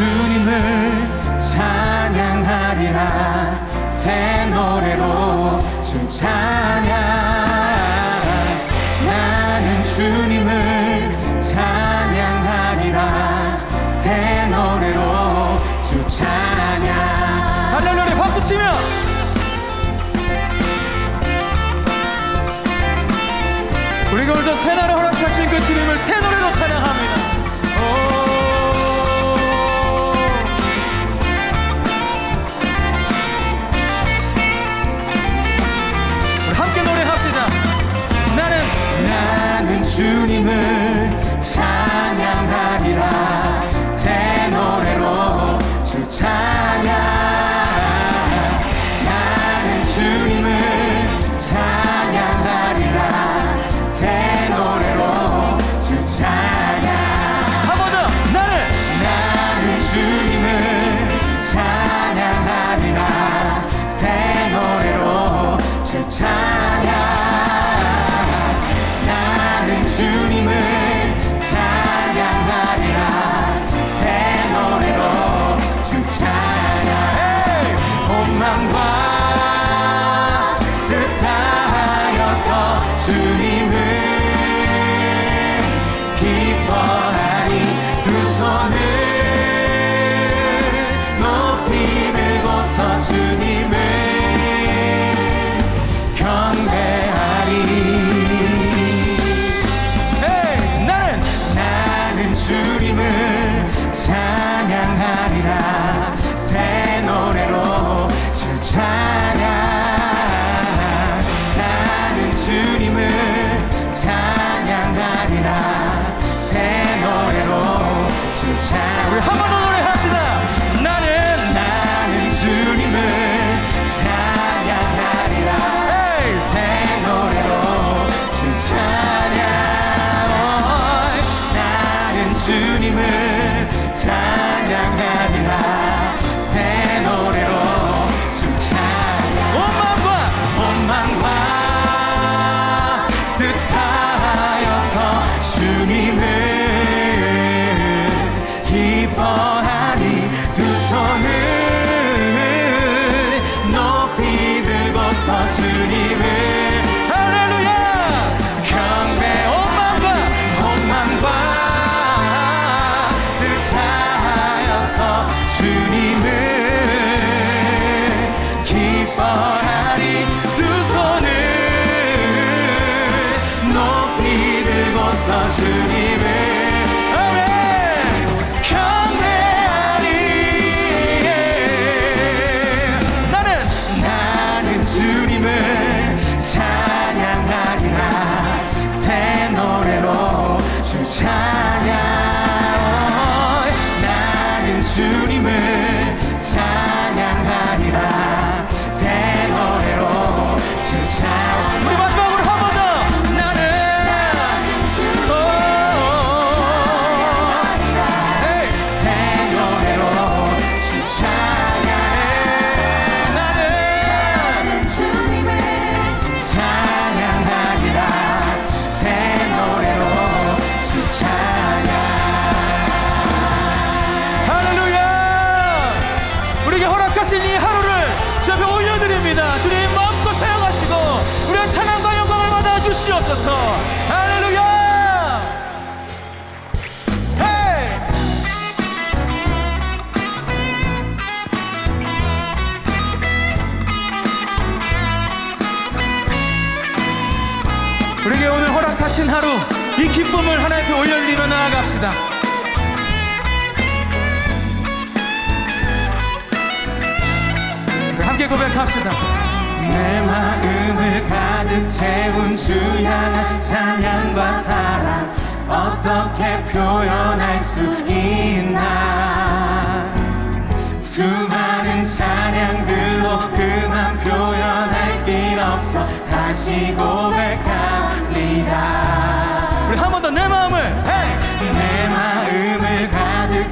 주님을 찬양하리라. 새 노래로 주 찬양. 나는 주님을 찬양하리라. 새 노래로 주 찬양. 할렐루야 박수 치면. 우리가 오늘도 새날을 허락하신 그 주님을 새 노래 기쁨을 하나님께 올려드리며 나아갑시다. 네, 함께 고백합시다. 내 마음을 가득 채운 주향한 찬양과 사랑 어떻게 표현할 수 있나 수많은 찬양들로 그만 표현할 길 없어 다시 고백합니다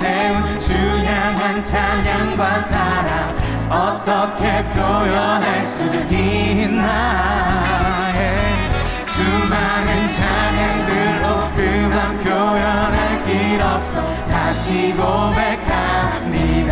세운 주 향한 찬양과 사랑. 어떻게 표현할 수 있나 수많은 찬양들로 그만 표현할 길 없어. 다시 고백합니다.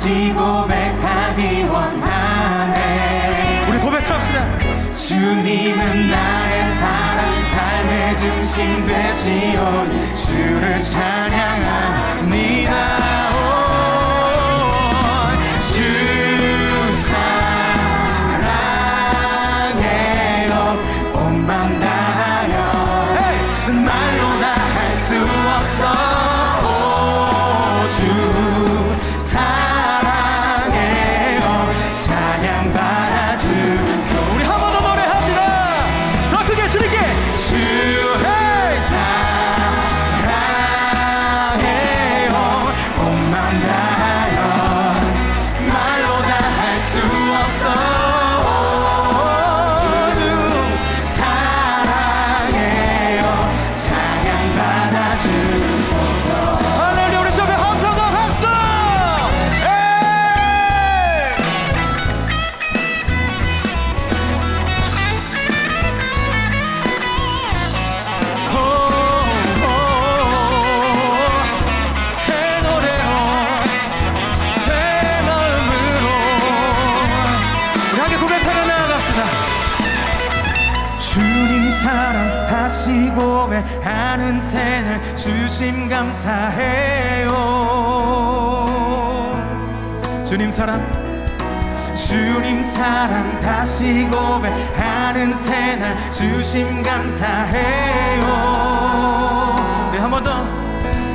다시 고백하기 원하네. 우리 고백합시다. 주님은 나의 사랑 삶의 중심 되시오 주를 찬양합니다. 진심 감사해요. 주님 사랑 주님 사랑 다시 고백하는 새날 주심 감사해요. 네 한 번 더.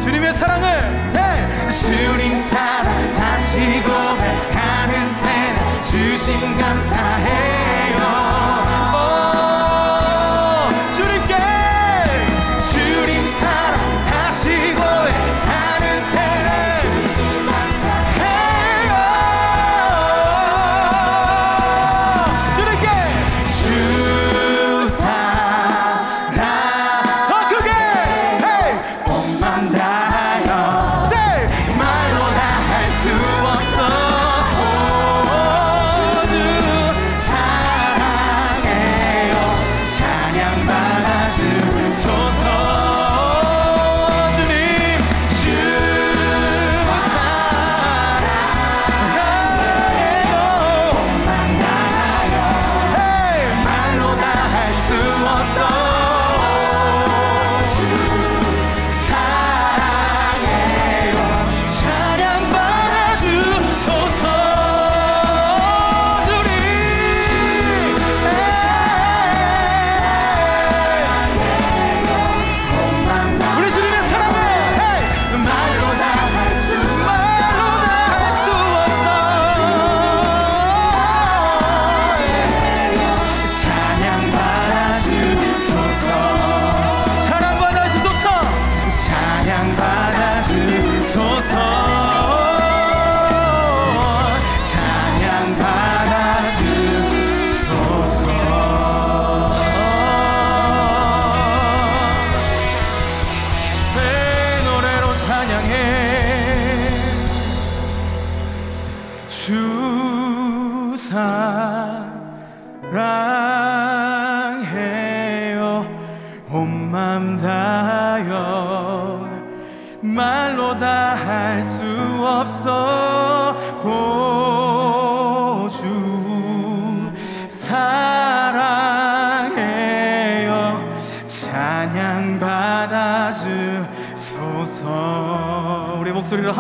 주님의 사랑을 네. 주님 사랑 다시 고백하는 새날 주심 감사해요.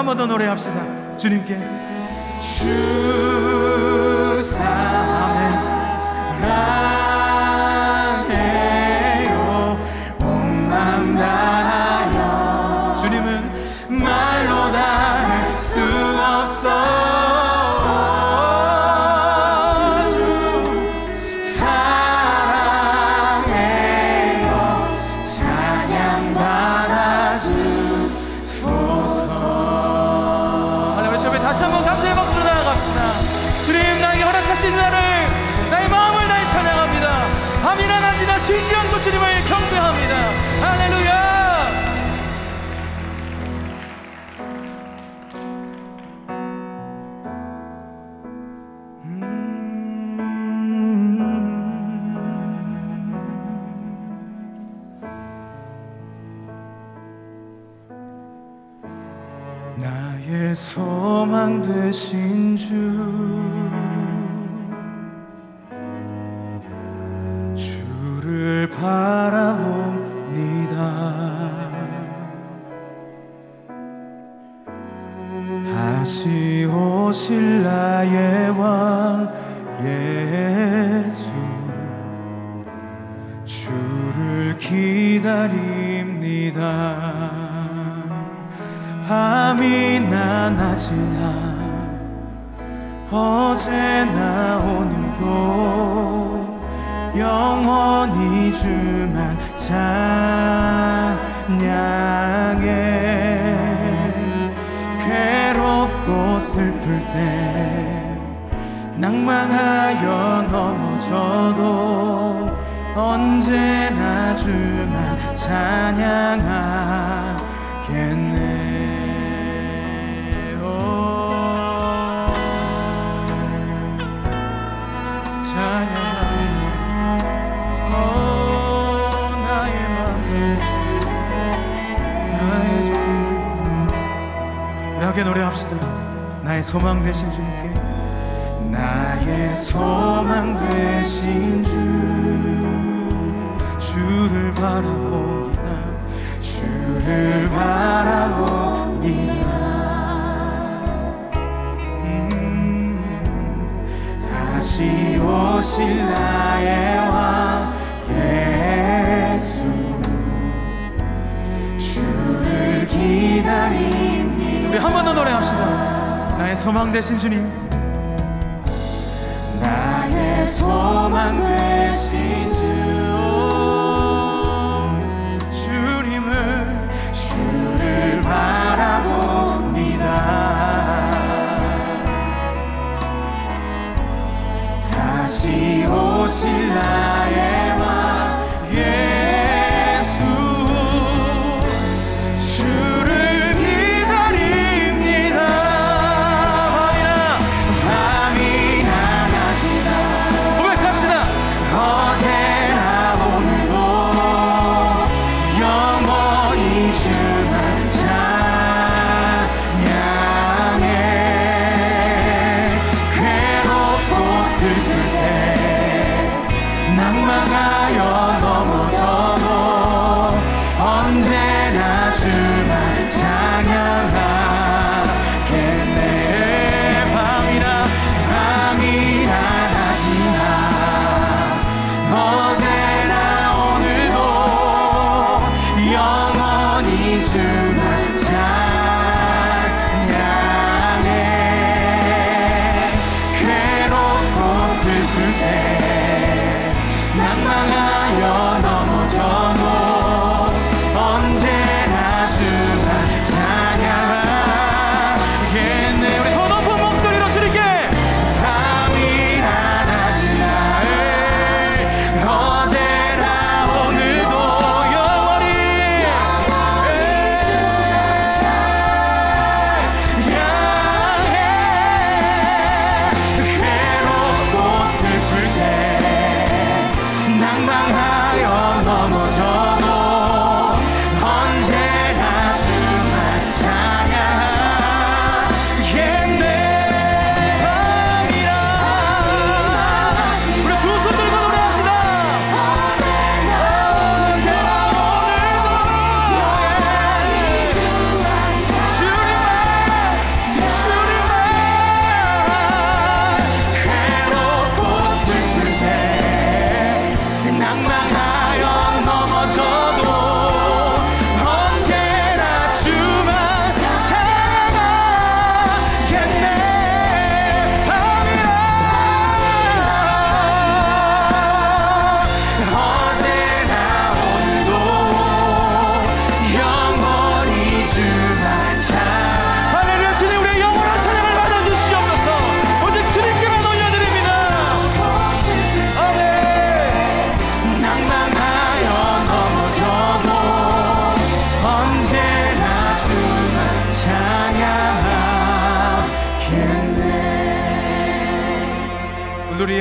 한 번 더 노래합시다. 주님께 주 영원히 주만 찬양해. 괴롭고 슬플 때 낭망하여 넘어져도 언제나 주만 찬양하겠네. 강하게 노래합시다. 나의 소망 되신 주님께 나의 소망 되신 주 주를 바라봅니다. 주를 바라봅니다. 음, 다시 오실 나의 왕. 예. 노래합시다. 나의 소망 되신 주님. 나의 소망 되신 주. 주님을 주를 바라봅니다. 다시 오실 날. 그대 낭망하여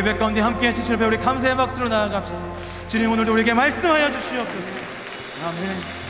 예배 가운데 함께 하신 주님 우리 감사의 박수로 나아갑시다. 주님 오늘도 우리에게 말씀하여 주시옵소서. 아멘.